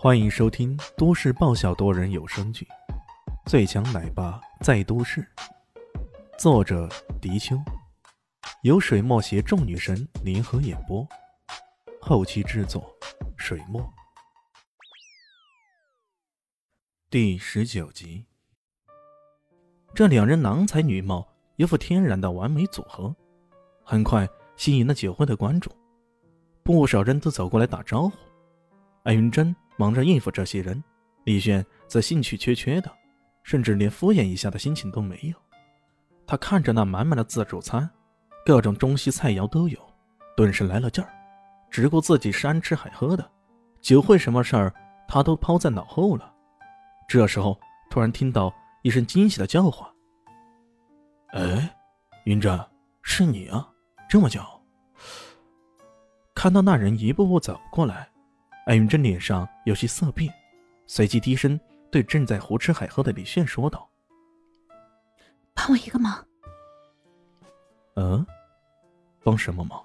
欢迎收听都市爆笑多人有声剧《最强奶爸在都市》，作者：迪秋，由水墨携众女神联合演播，后期制作：水墨。第十九集，这两人郎才女貌，一副天然的完美组合，很快吸引了酒会的关注，不少人都走过来打招呼。艾云珍。忙着应付这些人，李炫则兴趣缺缺的，甚至连敷衍一下的心情都没有。他看着那满满的自助餐，各种中西菜肴都有，顿时来了劲儿，只顾自己山吃海喝的，酒会什么事儿他都抛在脑后了。这时候，突然听到一声惊喜的叫唤：“哎，云珍，是你啊！这么巧。”看到那人一步步走过来。艾云珍脸上有些色变，随即低声对正在胡吃海喝的李炫说道：“帮我一个忙。”“嗯，帮什么忙？”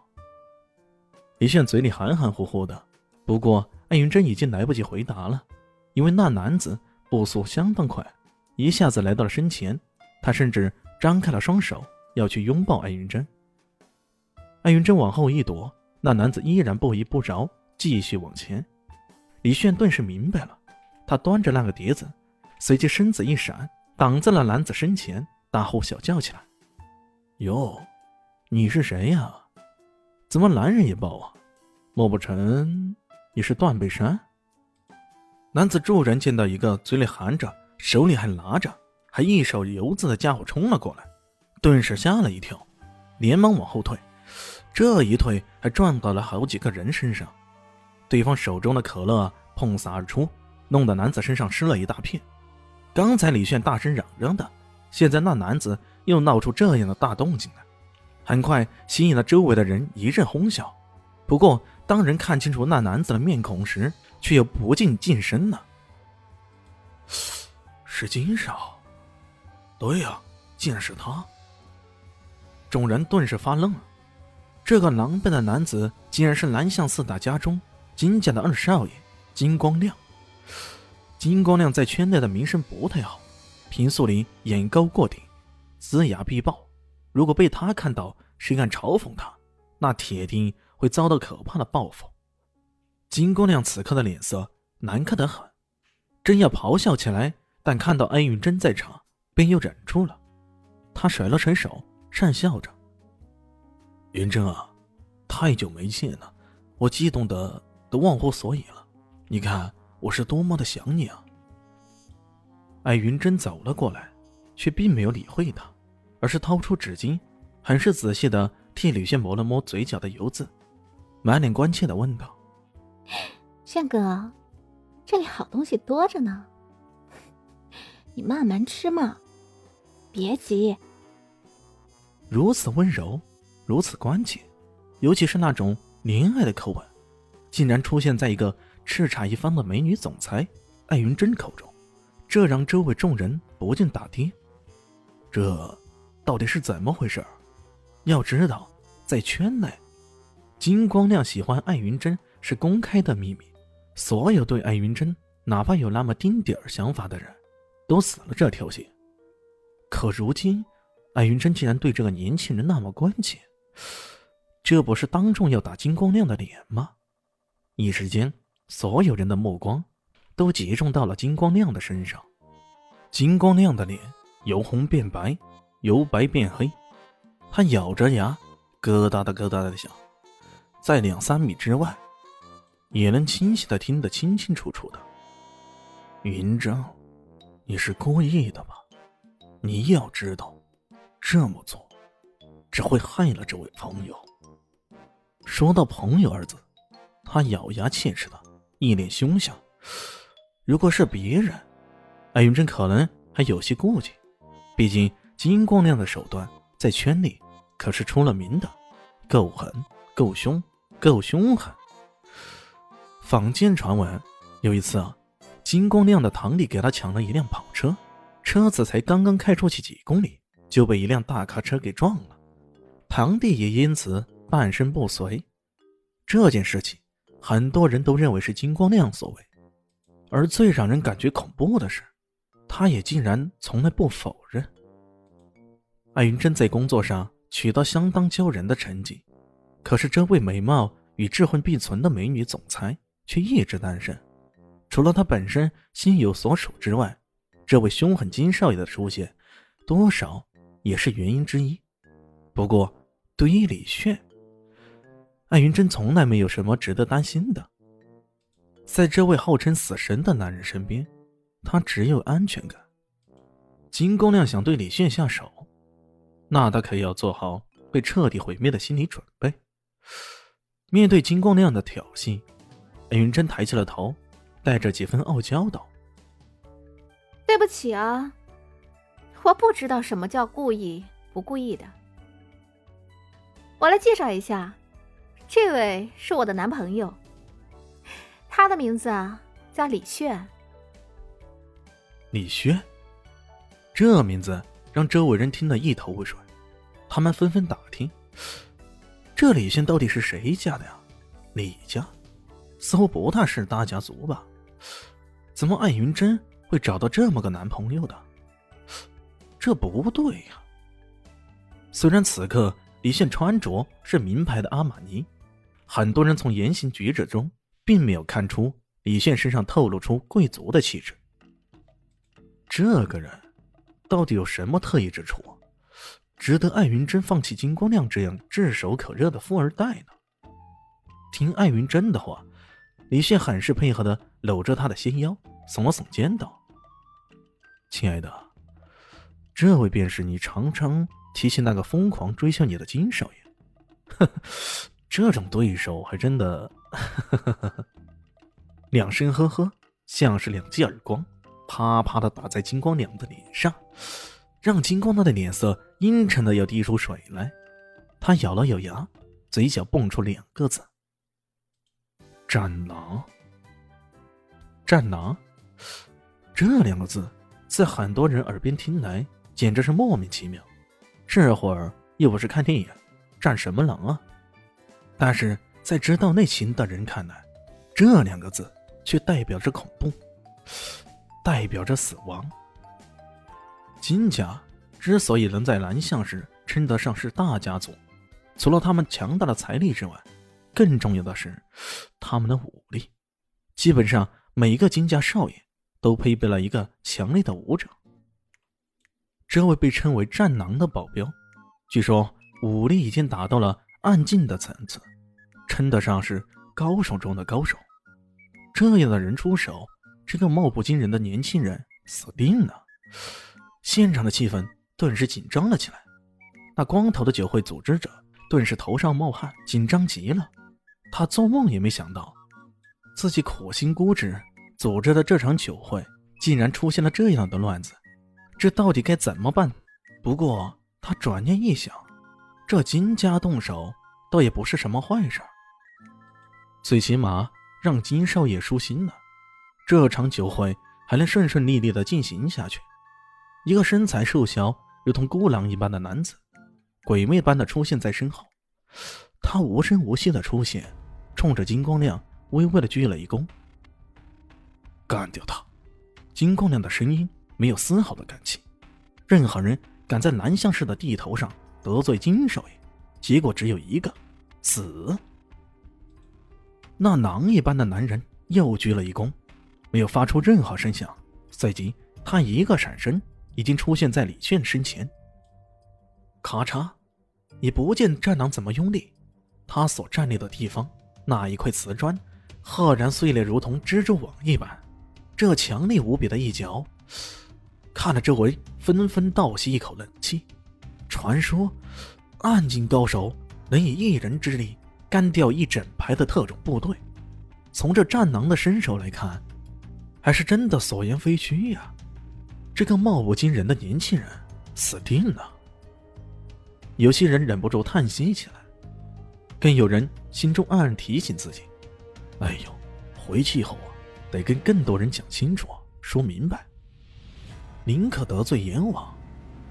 李炫嘴里含含糊糊的，不过艾云珍已经来不及回答了，因为那男子步速相当快，一下子来到了身前，他甚至张开了双手要去拥抱艾云珍。艾云珍往后一躲，那男子依然不依不饶，继续往前。李炫顿时明白了，他端着那个碟子，随即身子一闪，挡在了男子身前，大呼小叫起来：“哟，你是谁呀？怎么男人也抱啊？莫不成你是段北山？”男子骤然见到一个嘴里含着、手里还拿着、还一手油渍的家伙冲了过来，顿时吓了一跳，连忙往后退，这一退还撞到了好几个人身上。对方手中的可乐碰洒而出，弄得男子身上湿了一大片。刚才李炫大声嚷嚷的，现在那男子又闹出这样的大动静来，很快吸引了周围的人一阵哄笑。不过，当人看清楚那男子的面孔时，却又不禁近身了。是金少，对呀，竟然是他！众人顿时发愣，这个狼狈的男子竟然是南向四大家中。金家的二少爷金光亮，金光亮在圈内的名声不太好，平素里眼高过顶，龇牙必报。如果被他看到，谁敢嘲讽他，那铁定会遭到可怕的报复。金光亮此刻的脸色难看得很，正要咆哮起来，但看到安云真在场，便又忍住了。他甩了甩手，讪笑着：“云真啊，太久没见了，我激动的。”都忘乎所以了，你看我是多么的想你啊！艾云珍走了过来，却并没有理会他，而是掏出纸巾，很是仔细的替吕炫抹了抹嘴角的油渍，满脸关切的问道：“炫哥，这里好东西多着呢，你慢慢吃嘛，别急。”如此温柔，如此关切，尤其是那种怜爱的口吻。竟然出现在一个叱咤一方的美女总裁艾云珍口中，这让周围众人不禁打跌。这到底是怎么回事？要知道，在圈内，金光亮喜欢艾云珍是公开的秘密，所有对艾云珍哪怕有那么丁点儿想法的人，都死了这条心。可如今，艾云珍竟然对这个年轻人那么关切，这不是当众要打金光亮的脸吗？一时间，所有人的目光都集中到了金光亮的身上。金光亮的脸由红变白，由白变黑，他咬着牙，咯哒的咯哒的响，在两三米之外，也能清晰的听得清清楚楚的。云章，你是故意的吧？你要知道，这么做只会害了这位朋友。说到“朋友”二字。他咬牙切齿的，一脸凶相。如果是别人，艾云珍可能还有些顾忌，毕竟金光亮的手段在圈里可是出了名的，够狠、够凶、够凶狠。坊间传闻，有一次啊，金光亮的堂弟给他抢了一辆跑车，车子才刚刚开出去几公里，就被一辆大卡车给撞了，堂弟也因此半身不遂。这件事情。很多人都认为是金光亮所为，而最让人感觉恐怖的是，他也竟然从来不否认。艾云珍在工作上取得相当骄人的成绩，可是这位美貌与智慧并存的美女总裁却一直单身。除了她本身心有所属之外，这位凶狠金少爷的出现，多少也是原因之一。不过，对于李炫，艾云珍从来没有什么值得担心的。在这位号称死神的男人身边，他只有安全感。金光亮想对李炫下手，那他可要做好被彻底毁灭的心理准备。面对金光亮的挑衅，艾云珍抬起了头，带着几分傲娇道：“对不起啊，我不知道什么叫故意不故意的。我来介绍一下，这位是我的男朋友。”他的名字啊，叫李炫。李炫，这名字让周围人听得一头雾水，他们纷纷打听：这李炫到底是谁家的呀？李家，似乎不大是大家族吧？怎么艾云珍会找到这么个男朋友的？这不对呀！虽然此刻李炫穿着是名牌的阿玛尼，很多人从言行举止中。并没有看出李炫身上透露出贵族的气质。这个人到底有什么特异之处，值得艾云珍放弃金光亮这样炙手可热的富二代呢？听艾云珍的话，李炫很是配合的搂着她的纤腰，耸了耸肩道：“亲爱的，这位便是你常常提起那个疯狂追求你的金少爷。这种对手还真的。”两声呵呵，像是两记耳光，啪啪的打在金光亮的脸上，让金光亮的脸色阴沉的要滴出水来。他咬了咬牙，嘴角蹦出两个字：“战狼。”战狼，这两个字在很多人耳边听来简直是莫名其妙。这会儿又不是看电影，战什么狼啊？但是。在知道内情的人看来，这两个字却代表着恐怖，代表着死亡。金家之所以能在南向市称得上是大家族，除了他们强大的财力之外，更重要的是他们的武力。基本上每一个金家少爷都配备了一个强力的武者。这位被称为战狼的保镖，据说武力已经达到了暗境的层次。称得上是高手中的高手，这样的人出手，这个貌不惊人的年轻人死定了。现场的气氛顿时紧张了起来。那光头的酒会组织者顿时头上冒汗，紧张极了。他做梦也没想到，自己苦心孤诣组织的这场酒会，竟然出现了这样的乱子。这到底该怎么办？不过他转念一想，这金家动手，倒也不是什么坏事。最起码让金少爷舒心了，这场酒会还能顺顺利利的进行下去。一个身材瘦小、如同孤狼一般的男子，鬼魅般的出现在身后。他无声无息的出现，冲着金光亮微微的鞠了一躬。干掉他！金光亮的声音没有丝毫的感情。任何人敢在南向市的地头上得罪金少爷，结果只有一个：死。那狼一般的男人又鞠了一躬，没有发出任何声响。随即，他一个闪身，已经出现在李炫身前。咔嚓，也不见战狼怎么用力，他所站立的地方那一块瓷砖，赫然碎裂，如同蜘蛛网一般。这强力无比的一脚，看得周围纷纷倒吸一口冷气。传说，暗境高手能以一人之力。干掉一整排的特种部队，从这战狼的身手来看，还是真的所言非虚呀！这个貌不惊人的年轻人死定了。有些人忍不住叹息起来，更有人心中暗暗提醒自己：“哎呦，回去以后啊，得跟更多人讲清楚，说明白。宁可得罪阎王，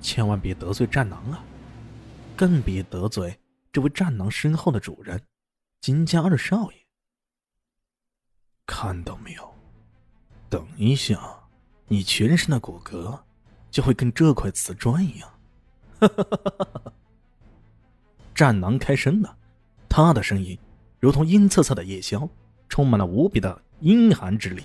千万别得罪战狼啊！更别得罪这位战狼身后的主人。”金家二少爷，看到没有？等一下，你全身的骨骼就会跟这块瓷砖一样。哈哈哈哈哈！战狼开声了，他的声音如同阴恻恻的夜宵，充满了无比的阴寒之力。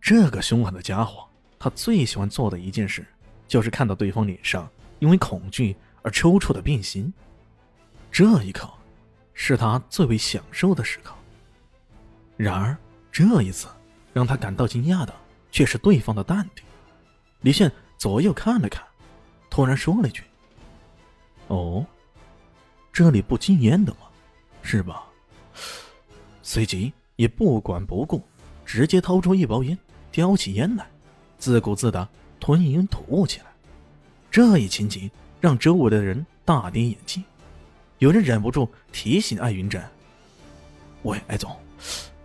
这个凶狠的家伙，他最喜欢做的一件事，就是看到对方脸上因为恐惧而抽搐的变形。这一刻，是他最为享受的时刻。然而，这一次。让他感到惊讶的却是对方的淡定。李现左右看了看，突然说了一句：“哦，这里不禁烟的吗？是吧？”随即也不管不顾，直接掏出一包烟，叼起烟来，自顾自的吞云吐雾起来。这一情景让周围的人大跌眼镜，有人忍不住提醒艾云珍：“喂，艾总，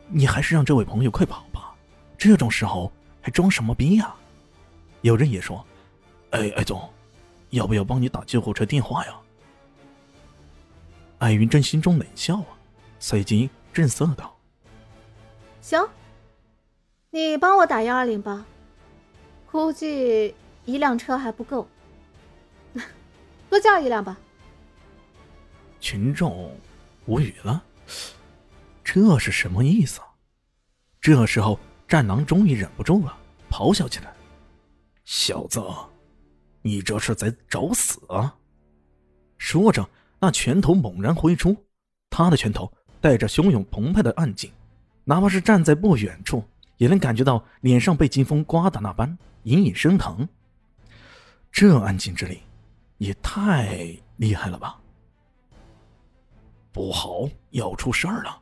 你还是让这位朋友快跑吧。”这种时候还装什么逼呀？有人也说：“哎，艾总，要不要帮你打救护车电话呀？”艾云珍心中冷笑啊，随即正色道：“行，你帮我打幺二零吧。估计一辆车还不够，多叫一辆吧。”群众无语了，这是什么意思？这时候。战狼终于忍不住了，咆哮起来：“小子，你这是在找死啊！”说着，那拳头猛然挥出，他的拳头带着汹涌澎湃的暗劲，哪怕是站在不远处，也能感觉到脸上被劲风刮的那般隐隐生疼。这暗劲之力，也太厉害了吧！不好，要出事儿了！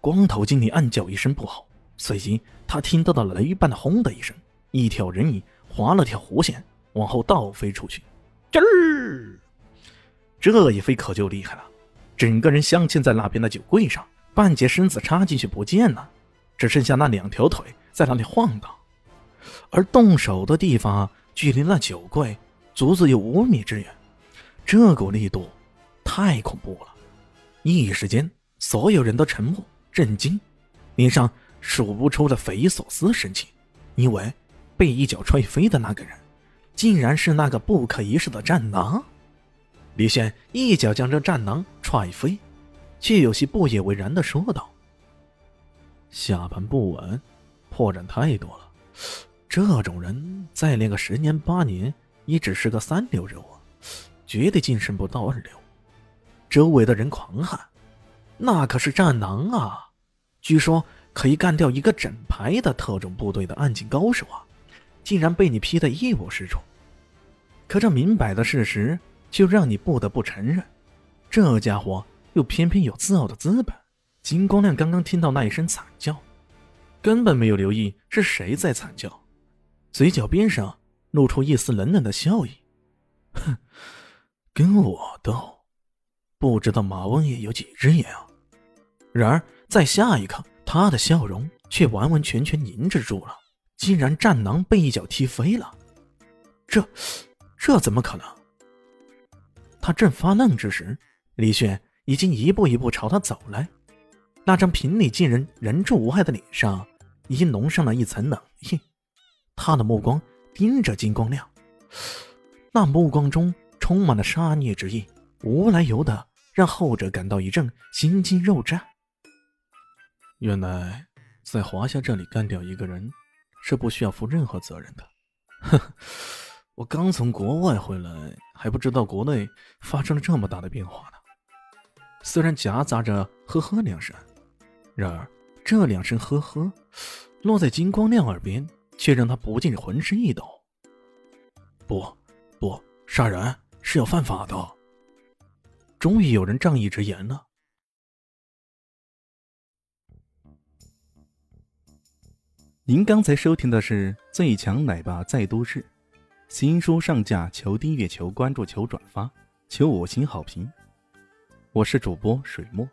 光头经理暗叫一声不好。随即，他听到了雷般的轰的一声，一条人影划了条弧线，往后倒飞出去。吱儿，这一飞可就厉害了，整个人镶嵌在那边的酒柜上，半截身子插进去不见了，只剩下那两条腿在那里晃荡。而动手的地方距离那酒柜足足有五米之远，这股力度太恐怖了。一时间，所有人都沉默、震惊，脸上。数不出的匪夷所思神情，因为被一脚踹飞的那个人，竟然是那个不可一世的战狼。李现一脚将这战狼踹飞，却有些不以为然的说道：“下盘不稳，破绽太多了。这种人再练个十年八年，也只是个三流人物，绝对晋升不到二流。”周围的人狂喊：“那可是战狼啊！据说……”可以干掉一个整排的特种部队的暗警高手啊！竟然被你劈得一无是处。可这明摆的事实，就让你不得不承认，这家伙又偏偏有自傲的资本。金光亮刚刚听到那一声惨叫，根本没有留意是谁在惨叫，嘴角边上露出一丝冷冷的笑意。哼，跟我斗，不知道马王爷有几只眼啊！然而在下一刻。他的笑容却完完全全凝滞住了，竟然战狼被一脚踢飞了，这，这怎么可能？他正发愣之时，李炫已经一步一步朝他走来，那张平里近人、人畜无害的脸上已经浓上了一层冷意，他的目光盯着金光亮，那目光中充满了杀孽之意，无来由的让后者感到一阵心惊肉战。原来，在华夏这里干掉一个人，是不需要负任何责任的。呵，我刚从国外回来，还不知道国内发生了这么大的变化呢。虽然夹杂着呵呵两声，然而这两声呵呵，落在金光亮耳边，却让他不禁浑身一抖。不，不，杀人是要犯法的。终于有人仗义直言了。您刚才收听的是《最强奶爸在都市》，新书上架，求订阅，求关注，求转发，求五星好评。我是主播水墨，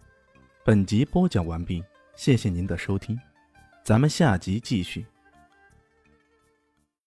本集播讲完毕，谢谢您的收听，咱们下集继续。